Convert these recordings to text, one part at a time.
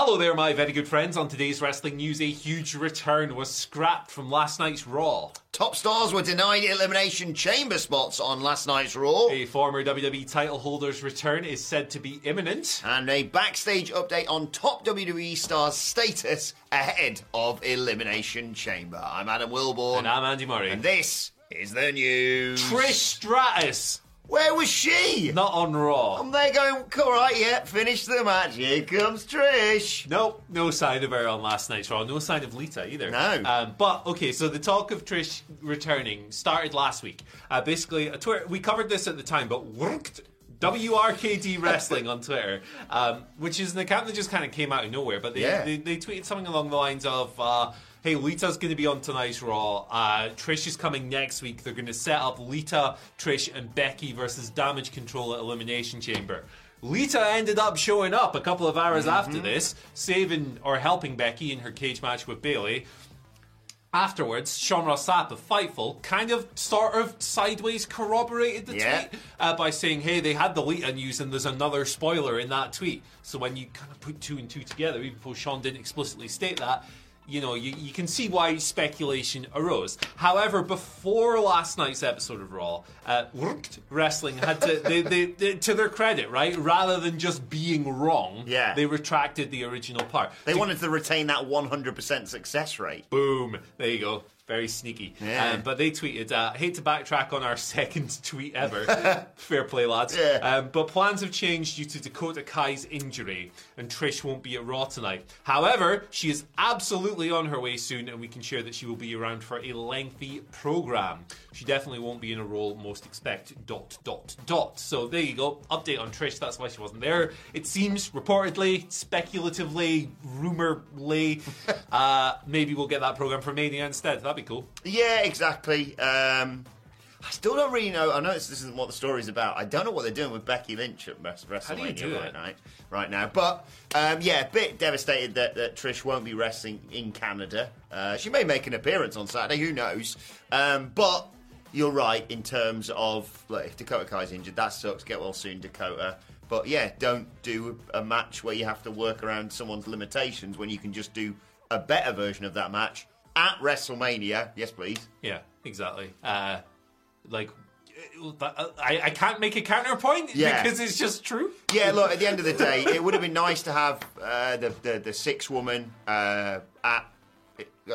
Hello there, my very good friends. On today's wrestling news, a huge return was scrapped from last night's Raw. Top stars were denied Elimination Chamber spots on last night's Raw. A former WWE title holder's return is said to be imminent. And a backstage update on top WWE stars' status ahead of Elimination Chamber. I'm Adam Wilborn. And I'm Andy Murray. And this is the news. Trish Stratus. Where was she? Not on Raw. I'm there going, all right, yeah, finish the match. Here comes Trish. Nope, no sign of her on last night's Raw. No sign of Lita either. No. Um, but okay, so the talk of Trish returning started last week. Uh, basically, a Twitter, we covered this at the time, but worked. WRKD Wrestling on Twitter, um, which is an account that just kind of came out of nowhere, but they, Yeah. they, they tweeted something along the lines of, uh, hey, Lita's going to be on tonight's Raw. Uh, Trish is coming next week. They're going to set up Lita, Trish, and Becky versus Damage Control at Elimination Chamber. Lita ended up showing up a couple of hours after this, saving or helping Becky in her cage match with Bayley. Afterwards, Sean Ross Sapp of Fightful kind of sort of sideways corroborated the Yeah. tweet uh, by saying, hey, they had the Lita news and there's another spoiler in that tweet. So when you kind of put two and two together, even though Sean didn't explicitly state that, you know, you, you can see why speculation arose. However, before last night's episode of Raw, uh, Wrestling had to, they, they, they, to their credit, right, rather than just being wrong, Yeah. they retracted the original part. They To- wanted to retain that 100% success rate. Boom. There you go. Very sneaky. Yeah. Um, but they tweeted, uh, hate to backtrack on our second tweet ever. Fair play, lads. Yeah. Um, but plans have changed due to Dakota Kai's injury, and Trish won't be at Raw tonight. However, she is absolutely on her way soon, and we can share that she will be around for a lengthy program. She definitely won't be in a role most expect. Dot dot dot. So there you go. Update on Trish. That's why she wasn't there. It seems reportedly, speculatively, rumorly, uh, maybe we'll get that program for Mania instead. That'd be cool. Yeah, exactly. Um, I still don't really know. I know this, this isn't what the story's about. I don't know what they're doing with Becky Lynch at Wrest- do you WrestleMania do right, night, right now. But um, yeah, a bit devastated that, that Trish won't be wrestling in Canada. Uh, she may make an appearance on Saturday. Who knows? Um, but you're right in terms of look, if Dakota Kai's injured, that sucks. Get well soon, Dakota. But yeah, don't do a match where you have to work around someone's limitations when you can just do a better version of that match at WrestleMania. Yes, please. Yeah, exactly. Uh, like, I, I can't make a counterpoint Yeah. because it's just true. Yeah, look, at the end of the day, it would have been nice to have uh, the, the, the six woman uh, at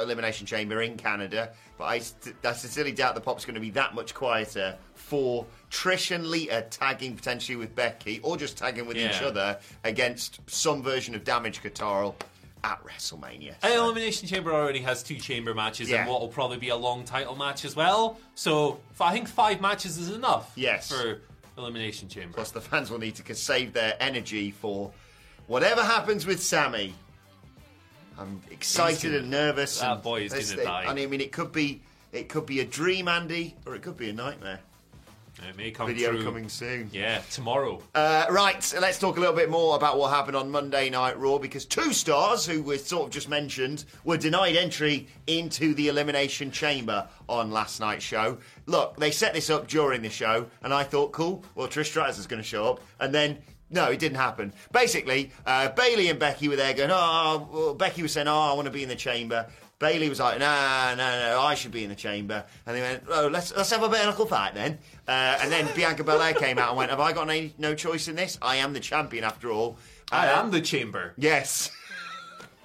Elimination Chamber in Canada, but I, st- I sincerely doubt the pop's going to be that much quieter for Trish and Lita tagging potentially with Becky or just tagging with each other against some version of Damage Control at WrestleMania. So- Elimination Chamber already has two chamber matches Yeah. and what will probably be a long title match as well. So I think five matches is enough Yes. for Elimination Chamber. Plus, the fans will need to save their energy for whatever happens with Sami. I'm excited gonna- and nervous. that and boy is gonna die. I mean, it could be it could be a dream, Andy, or it could be a nightmare. It may come Video true. coming soon. Yeah, tomorrow. Uh, right, so let's talk a little bit more about what happened on Monday Night Raw because two stars, who were sort of just mentioned, were denied entry into the Elimination Chamber on last night's show. Look, they set this up during the show, and I thought, cool, well, Trish Stratus is going to show up, and then. No, it didn't happen. Basically, uh, Bayley and Becky were there going, oh, well, Becky was saying, oh, I want to be in the chamber. Bayley was like, nah, no, no, I should be in the chamber. And they went, oh, let's let's have a bare knuckle fight then. Uh, and then Bianca Belair came out and went, have I got any, no choice in this? I am the champion after all. I Uh, am the chamber. Yes.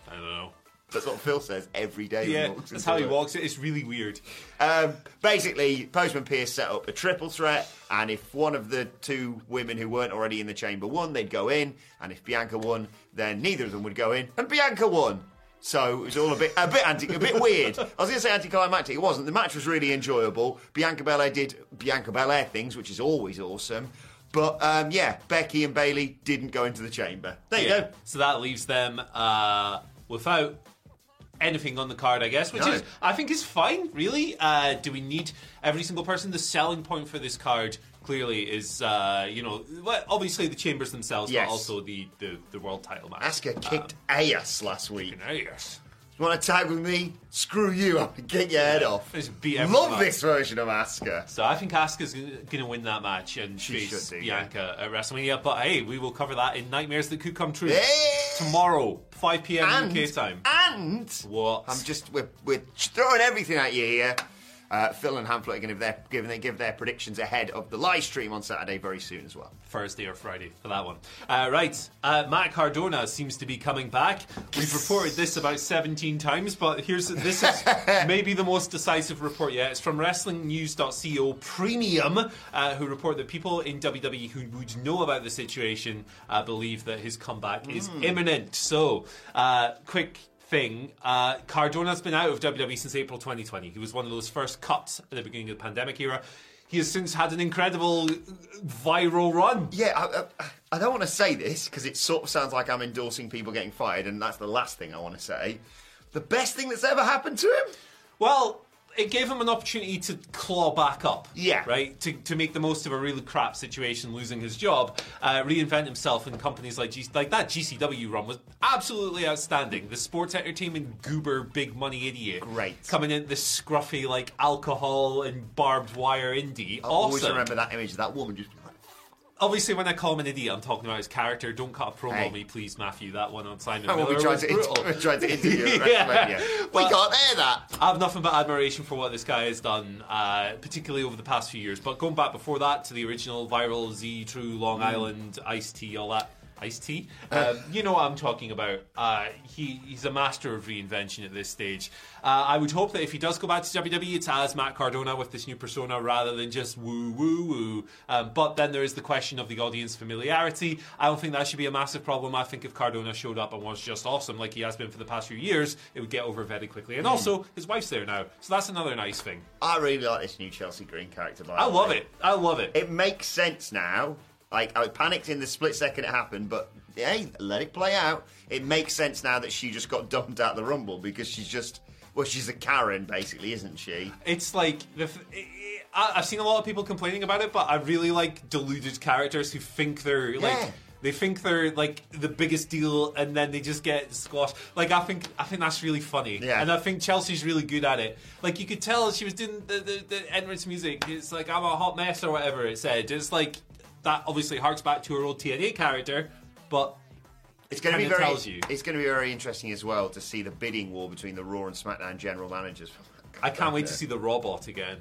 I don't know. That's what Phil says every day. Yeah, he walks that's how he work. walks it. It's really weird. Um, basically, Postman Pearce set up a triple threat, and if one of the two women who weren't already in the chamber won, they'd go in, and if Bianca won, then neither of them would go in, and Bianca won. So it was all a bit, a bit anti, a bit weird. I was going to say anticlimactic. It wasn't. The match was really enjoyable. Bianca Belair did Bianca Belair things, which is always awesome. But um, yeah, Becky and Bayley didn't go into the chamber. There you Yeah. go. So that leaves them uh, without anything on the card, I guess, which No. is I think is fine. Really, uh, do we need every single person? The selling point for this card clearly is, uh, you know, well, obviously the chambers themselves, Yes. but also the, the the world title match. Asuka kicked ass last week. Um, yes. You want to tag with me? Screw you! I'm gonna get your head off. Just beat everyone Love up. this version of Asuka. So I think Asuka's going to win that match and She face should do, yeah. Bianca at WrestleMania. But hey, we will cover that in Nightmares That Could Come True tomorrow, 5 p.m. UK time. and What? I'm just we're, we're throwing everything at you here. Uh, Phil and Hamflet are going to give their, give, their, give their predictions ahead of the live stream on Saturday very soon as well. Thursday or Friday for that one. Uh, right, uh, Matt Cardona seems to be coming back. We've reported this about 17 times, but here's this is maybe the most decisive report yet. It's from WrestlingNews.co Premium, uh, who report that people in WWE who would know about the situation uh, believe that his comeback is imminent. So, uh, quick thing. Uh, Cardona's been out of WWE since April 2020. He was one of those first cuts at the beginning of the pandemic era. He has since had an incredible viral run. Yeah, I, I, I don't want to say this because it sort of sounds like I'm endorsing people getting fired, and that's the last thing I want to say. The best thing that's ever happened to him? Well, it gave him an opportunity to claw back up. Yeah. Right? To, to make the most of a really crap situation, losing his job, uh, reinvent himself in companies like G- like that GCW run was absolutely outstanding. The sports entertainment goober, big money idiot. Great. Coming in this scruffy, like alcohol and barbed wire indie. I always remember that image of that woman just. Obviously, when I call him an idiot, I'm talking about his character. Don't cut a promo Hey. on me, please, Matthew. That one on Simon Oh, we tried to, brutal. we tried to interview Yeah. We can't air that. I have nothing but admiration for what this guy has done, uh, particularly over the past few years. But going back before that to the original viral Z True Long Island Ice Tea, all that Ice Tea, um, you know what I'm talking about. Uh, he he's a master of reinvention at this stage. Uh, I would hope that if he does go back to WWE, it's as Matt Cardona with this new persona rather than just woo woo woo. Um, but then there is the question of the audience familiarity. I don't think that should be a massive problem. I think if Cardona showed up and was just awesome like he has been for the past few years, it would get over very quickly. And also, his wife's there now, so that's another nice thing. I really like this new Chelsea Green character. By I love it. I love it. It makes sense now. Like I panicked in the split second it happened, but hey, let it play out. It makes sense now that she just got dumped out the rumble because she's just well, she's a Karen basically, isn't she? It's like the. F- I've seen a lot of people complaining about it, but I really like deluded characters who think they're Yeah. like they think they're like the biggest deal, and then they just get squashed. Like I think I think that's really funny, Yeah. and I think Chelsea's really good at it. Like you could tell she was doing the, the, the entrance music. It's like I'm a hot mess or whatever it said. It's like that obviously harks back to her old TNA character, but It's going to be very. tells you. It's going to be very interesting as well to see the bidding war between the Raw and SmackDown general managers. I can't wait to see the robot again.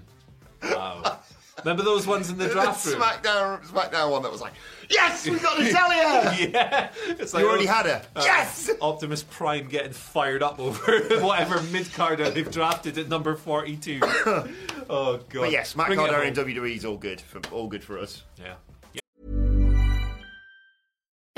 Wow. Remember those ones in the the draft room? SmackDown SmackDown one that was like, yes, we got Natalya. Yeah, it's like You already had her. uh, yes. Optimus Prime getting fired up over whatever mid carder they've drafted at number forty-two. oh god! But yes, it Carter in. WWE is all good for all good for us. Yeah.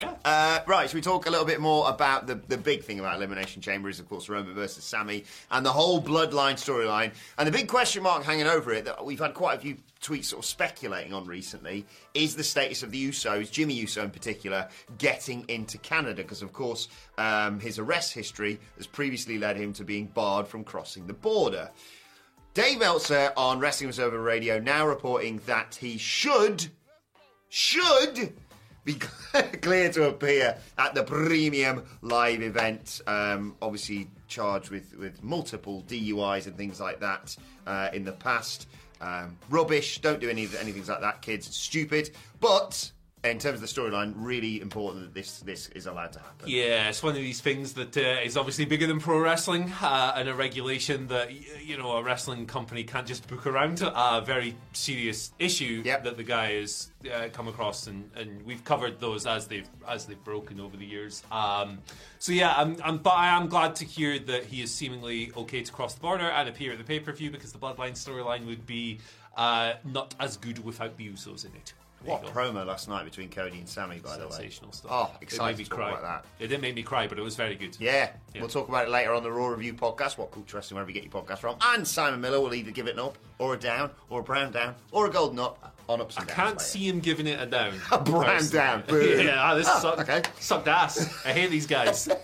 Uh, right, should we talk a little bit more about the, the big thing about Elimination Chamber is, of course, Roman versus Sami and the whole bloodline storyline. And the big question mark hanging over it that we've had quite a few tweets sort of speculating on recently is the status of the Usos, Jimmy Uso in particular, getting into Canada. Because, of course, um, his arrest history has previously led him to being barred from crossing the border. Dave Meltzer on Wrestling Observer Radio now reporting that he should, should be clear to appear at the premium live event. Um, obviously, charged with, with multiple DUIs and things like that uh, in the past. Um, rubbish. Don't do any anything like that, kids. Stupid. But in terms of the storyline, really important that this this is allowed to happen. Yeah, it's one of these things that uh, is obviously bigger than pro wrestling uh, and a regulation that you know a wrestling company can't just book around. A very serious issue Yep. that the guy has uh, come across, and, and we've covered those as they've as they've broken over the years. Um, so yeah, I'm, I'm but I am glad to hear that he is seemingly okay to cross the border and appear at the pay per view because the Bloodline storyline would be uh, not as good without the Usos in it. What promo last night between Cody and Sami, by the way. Sensational stuff. Oh, It made excited me to talk cry. about that. It didn't make me cry, but it was very good. Yeah. Yeah. we'll talk about it later on the Raw Review podcast. What culture wrestling, wherever you get your podcast from. And Simon Miller will either give it an up, or a down, or a brown down, or a golden up on ups I and downs. can't see him giving it a down. A Personally. down. Yeah, ah, this Ah, sucked, okay. sucked ass. I hate these guys.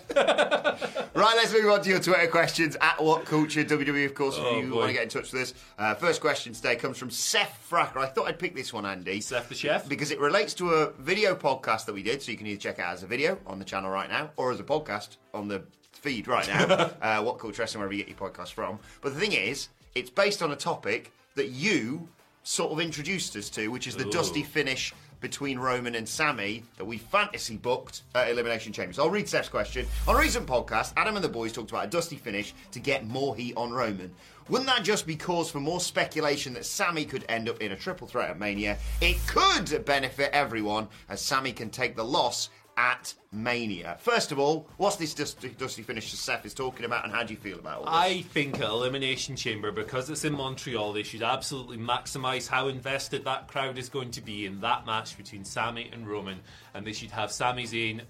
Right, let's move on to your Twitter questions at What Culture WWE. Of course, if Oh, you boy. want to get in touch with us. Uh, first question today comes from Seth Fracker. I thought I'd pick this one, Andy. Seth the chef. Because it relates to a video podcast that we did, so you can either check it out as a video on the channel right now or as a podcast on the feed right now. uh, what Culture Wrestling, wherever you get your podcast from. But the thing is, it's based on a topic that you sort of introduced us to, which is the Ooh. dusty finish between Roman and Sami that we fantasy booked at Elimination Chamber. So I'll read Seth's question. On a recent podcast, Adam and the boys talked about a dusty finish to get more heat on Roman. Wouldn't that just be cause for more speculation that Sami could end up in a triple threat at Mania? It could benefit everyone as Sami can take the loss at Mania. First of all, what's this dusty, dusty finish Seth is talking about and how do you feel about all this? I think at Elimination Chamber, because it's in Montreal, they should absolutely maximise how invested that crowd is going to be in that match between Sami and Roman. And they should have Sami Zayn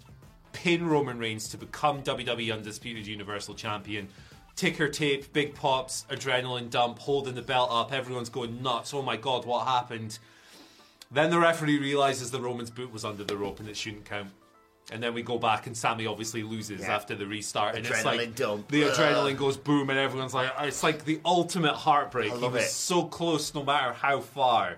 pin Roman Reigns to become WWE Undisputed Universal Champion. Ticker tape, big pops, adrenaline dump, holding the belt up, everyone's going nuts. Oh my god, what happened? Then the referee realizes the Roman's boot was under the rope and it shouldn't count. And then we go back and Sami obviously loses Yeah. after the restart. and it's like dump. the Ugh. adrenaline goes boom and everyone's like, it's like the ultimate heartbreak. I he was it. so close no matter how far.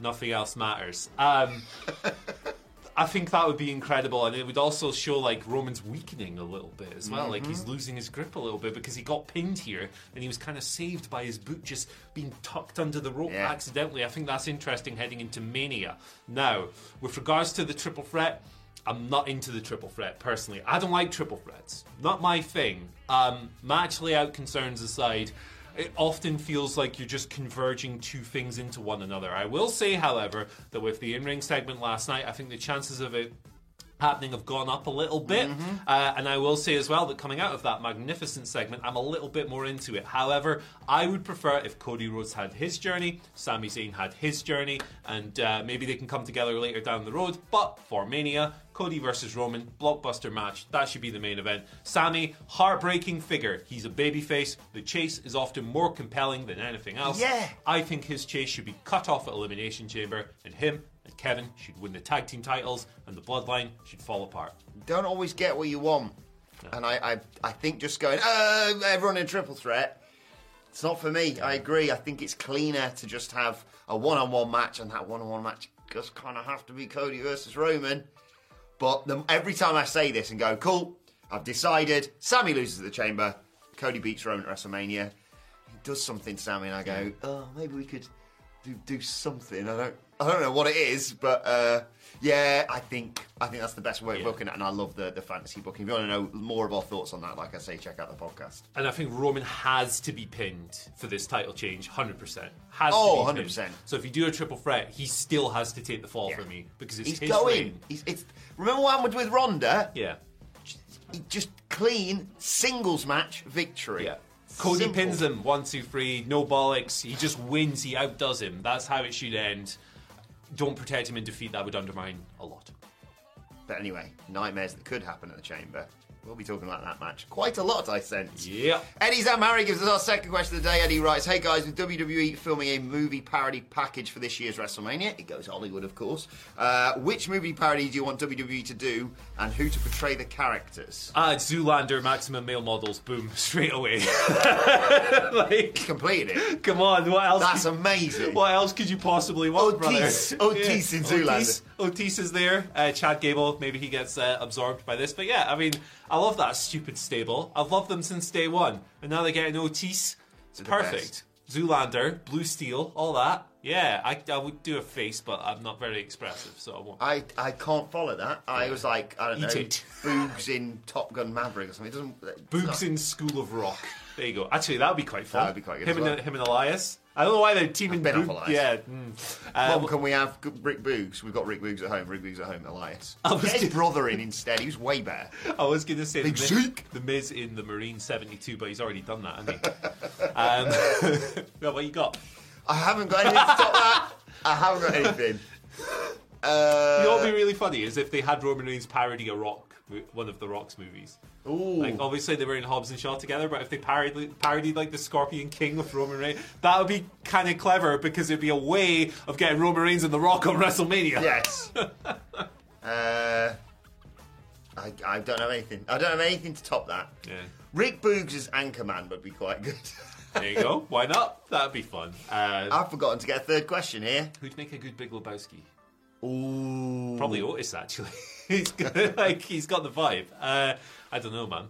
Nothing else matters. Um, I think that would be incredible, and it would also show like Roman's weakening a little bit as well. Like Mm-hmm. he's losing his grip a little bit because he got pinned here, and he was kind of saved by his boot just being tucked under the rope Yeah. accidentally. I think that's interesting heading into Mania. Now, with regards to the triple threat, I'm not into the triple threat personally. I don't like triple threats. Not my thing. Um, match layout concerns aside, it often feels like you're just converging two things into one another. I will say, however, that with the in ring segment last night, I think the chances of it happening have gone up a little bit. Uh, and I will say as well that coming out of that magnificent segment, I'm a little bit more into it. However, I would prefer if Cody Rhodes had his journey, Sami Zayn had his journey, and uh, maybe they can come together later down the road. But for Mania, Cody versus Roman, blockbuster match. That should be the main event. Sami, heartbreaking figure. He's a babyface. The chase is often more compelling than anything else. Yeah. I think his chase should be cut off at Elimination Chamber, and him and Kevin should win the tag team titles, and the bloodline should fall apart. Don't always get what you want. And I, I, I think just going, uh, everyone in triple threat, it's not for me. I agree. I think it's cleaner to just have a one on one match, and that one on one match just kind of have to be Cody versus Roman. But the, every time I say this and go, cool, I've decided, Sami loses at the chamber, Cody beats Roman at WrestleMania. He does something to Sami, and I go, oh, maybe we could do do something. I don't I don't know what it is, but uh, yeah, I think I think that's the best way of Yeah. booking it, and I love the the fantasy booking. If you want to know more of our thoughts on that, like I say, check out the podcast. And I think Roman has to be pinned for this title change, 100%. Has Oh, to be pinned. 100%. So if you do a triple threat, he still has to take the fall Yeah. for me because it's He's his going. reign. He's, it's remember what happened with Ronda? Yeah. Just clean singles match victory. Yeah. Cody Simple. pins him one, two, three, no bollocks. He just wins. He outdoes him. That's how it should end. Don't protect him in defeat. That would undermine a lot. But anyway, nightmares that could happen at the chamber. We'll be talking about that match quite a lot, I sense. Yeah. Eddie Zamari gives us our second question of the day. Eddie writes, Hey guys, with WWE filming a movie parody package for this year's WrestleMania, it goes Hollywood, of course. Uh, which movie parody do you want WWE to do and who to portray the characters? Ah, it's Zoolander, maximum male models. Boom, straight away. like, Completed it. come on, what else? That's could, amazing. what else could you possibly want, Otis. brother? Otis in Zoolander. Otis, Otis is there. Uh, Chad Gable, maybe he gets uh, absorbed by this. But yeah, I mean, I love that stupid stable. I've loved them since day one. And now they're getting Otis. It's perfect. Zoolander, Blue Steel, all that. Yeah, I, I would do a face, but I'm not very expressive, so I won't. I, I can't follow that. I was like, I don't Eat know, it. Boogs in Top Gun Maverick or something. It doesn't. it's Boogs not- in School of Rock. There you go. Actually, that would be quite fun. That would be quite good Him as and well. him and Elias. I don't know why they're teaming. been off Boog- Elias. Yeah. mm. Uh, Mum, can we have g- Rick Boogs? We've got Rick Boogs at home. Rick Boogs at home. Elias. I was Get his brother in instead. He was way better. I was going to say the Big Miz, the Miz in the Marine 72, but he's already done that, hasn't he? um, well, what you got? I haven't got anything to stop that. I haven't got anything. Uh, You know what would be really funny is if they had Roman Reigns parody a Rock, one of the Rock's movies. ooh. Like obviously they were in Hobbs and Shaw together, but if they parodied, parodied like the Scorpion King with Roman Reigns, that would be kind of clever because it'd be a way of getting Roman Reigns and The Rock on WrestleMania. Yes. uh, I, I don't have anything. I don't have anything to top that. Yeah. Rick Boogs as Anchorman would be quite good. There you go. Why not? That'd be fun. Uh, I've forgotten to get a third question here. who'd make a good Big Lebowski? Ooh. Probably Otis actually. he's got, like he's got the vibe. Uh, I don't know, man.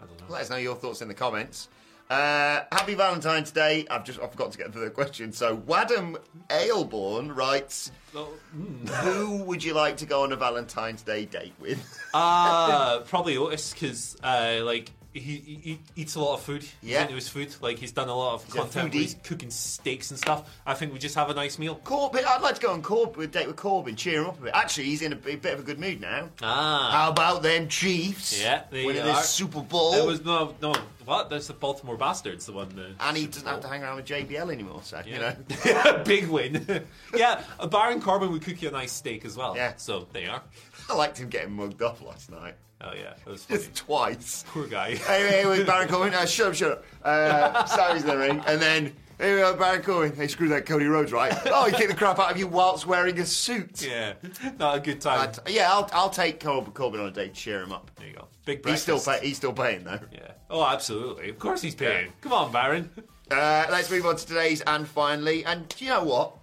I don't know. Let us know your thoughts in the comments. Uh, happy Valentine's Day. I've just I forgot to get to the question. So Wadham Ailborn writes, Oh, mm. "Who would you like to go on a Valentine's Day date with?" Uh, probably Otis because uh, like he, he, eats a lot of food. He's Yeah. into his food. Like he's done a lot of a content. Where he's cooking steaks and stuff. I think we just have a nice meal. Corbin, I'd like to go on Corb with date with Corbin, cheer him up a bit. Actually, he's in a bit of a good mood now. Ah, How about them Chiefs? Yeah, they winning are. this Super Bowl. it was no no what? That's the Baltimore Bastards, the one. The and he doesn't have to hang around with JBL anymore. So you know, yeah, big win. yeah, Baron Corbin would cook you a nice steak as well. Yeah. so there you are. I liked him getting mugged off last night, Oh yeah, that was funny. just twice. Poor guy. Anyway, with Baron Corbin, uh, shut up, shut up. Uh, Sami's in the ring, and then here we go, Baron Corbin. Hey, screw that Cody Rhodes, right? Oh, he kicked the crap out of you whilst wearing a suit. yeah, not a good time. I'd- yeah, I'll, I'll take Corbin, Corbin on a date, cheer him up. there you go. Big He's breakfast. still, pay, he's still paying though. Yeah. Oh, absolutely. Of course he's paying. Come on, Baron. Uh, let's move on to today's and finally. And do you know what?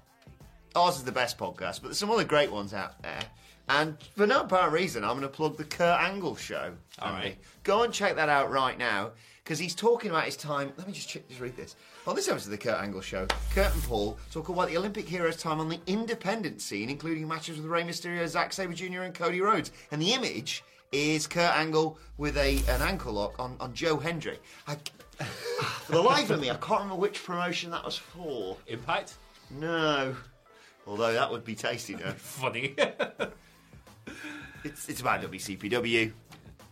Ours is the best podcast, but there's some other great ones out there. And for no apparent reason, I'm going to plug the Kurt Angle show. All Andy. right. Go and check that out right now because he's talking about his time. Let me just check, just read this. On this episode of the Kurt Angle show, Kurt and Paul talk about the Olympic heroes' time on the independent scene, including matches with Rey Mysterio, Zack Sabre Jr., and Cody Rhodes. And the image is Kurt Angle with a an ankle lock on, on Joe Hendry. I, for the life of me, I can't remember which promotion that was for. Impact. No. Although that would be tasty, though. Funny. It's, it's about WCPW.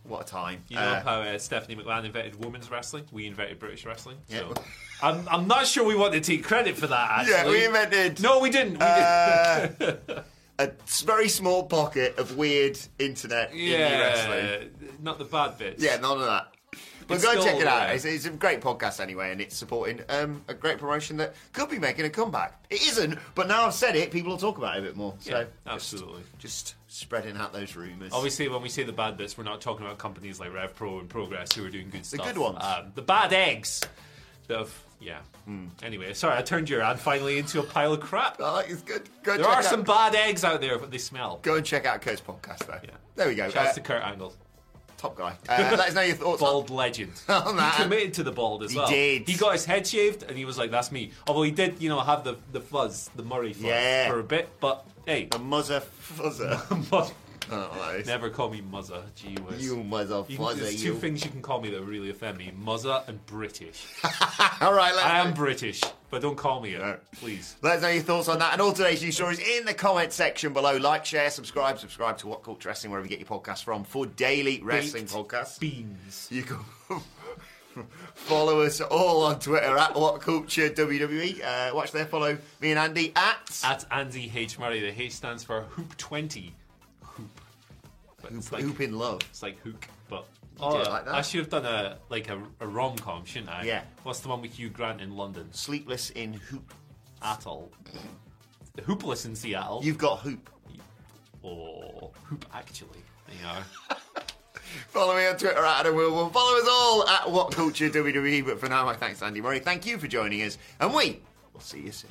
What a time. You know Uh, how uh, Stephanie McMahon invented women's wrestling? We invented British wrestling. Yeah. So I'm, I'm not sure we want to take credit for that, actually. yeah, we invented. No, we didn't. We Uh, didn't. a very small pocket of weird internet indie wrestling. Not the bad bits. Yeah, none of that. But It's go and check it out. It's, it's a great podcast anyway, and it's supporting um, a great promotion that could be making a comeback. It isn't, but now I've said it, people will talk about it a bit more. So Yeah, just- absolutely. Just, spreading out those rumours. Obviously, when we say the bad bits, we're not talking about companies like Rev Pro and Progress who are doing good stuff. The good ones. Um, the bad eggs. have- yeah. Hmm. Anyway, sorry, I turned your ad finally into a pile of crap. Like it's good. Go There are out, some bad eggs out there, but they smell. Go and check out Kurt's podcast though. Yeah. There we go. Shouts Uh, to Kurt Angle. Top guy. Uh, let us know your thoughts. on- Bald legend. On. He committed to the bald as He well. did. He got his head shaved and he was like, that's me. Although he did, you know, have the, the fuzz, the Murray fuzz Yeah. for a bit, but hey, The muzzer fuzzer. Muzz- I don't know what that is. never call me muzza. Gee whiz. You muzzer You-. There's two You. things you can call me that really offend me: muzza and British. All right, I am British, but don't call me it, No. please. Let us know your thoughts on that and all today's news stories in the comment section below. Like, share, subscribe, subscribe to What Culture Wrestling wherever you get your podcasts from for daily wrestling Baked podcasts. Beans. You can follow us all on Twitter at What Culture WWE. Uh, watch there, follow me and Andy at, At Andy H Murray, the H stands for Hoop Twenty. Hoop. But it's like Hoop in Love. it's like hook, but oh, it like that? I should have done a like a, a rom com, shouldn't I? Yeah. What's the one with Hugh Grant in London? Sleepless in Hoop. Atoll. Hoopless in Seattle. You've got Hoop. or Hoop actually. You know. Follow me on Twitter at Adam Wilborn. Follow us all at What Culture WWE. But for now, my thanks to Andy Murray. Thank you for joining us. And we will see you soon.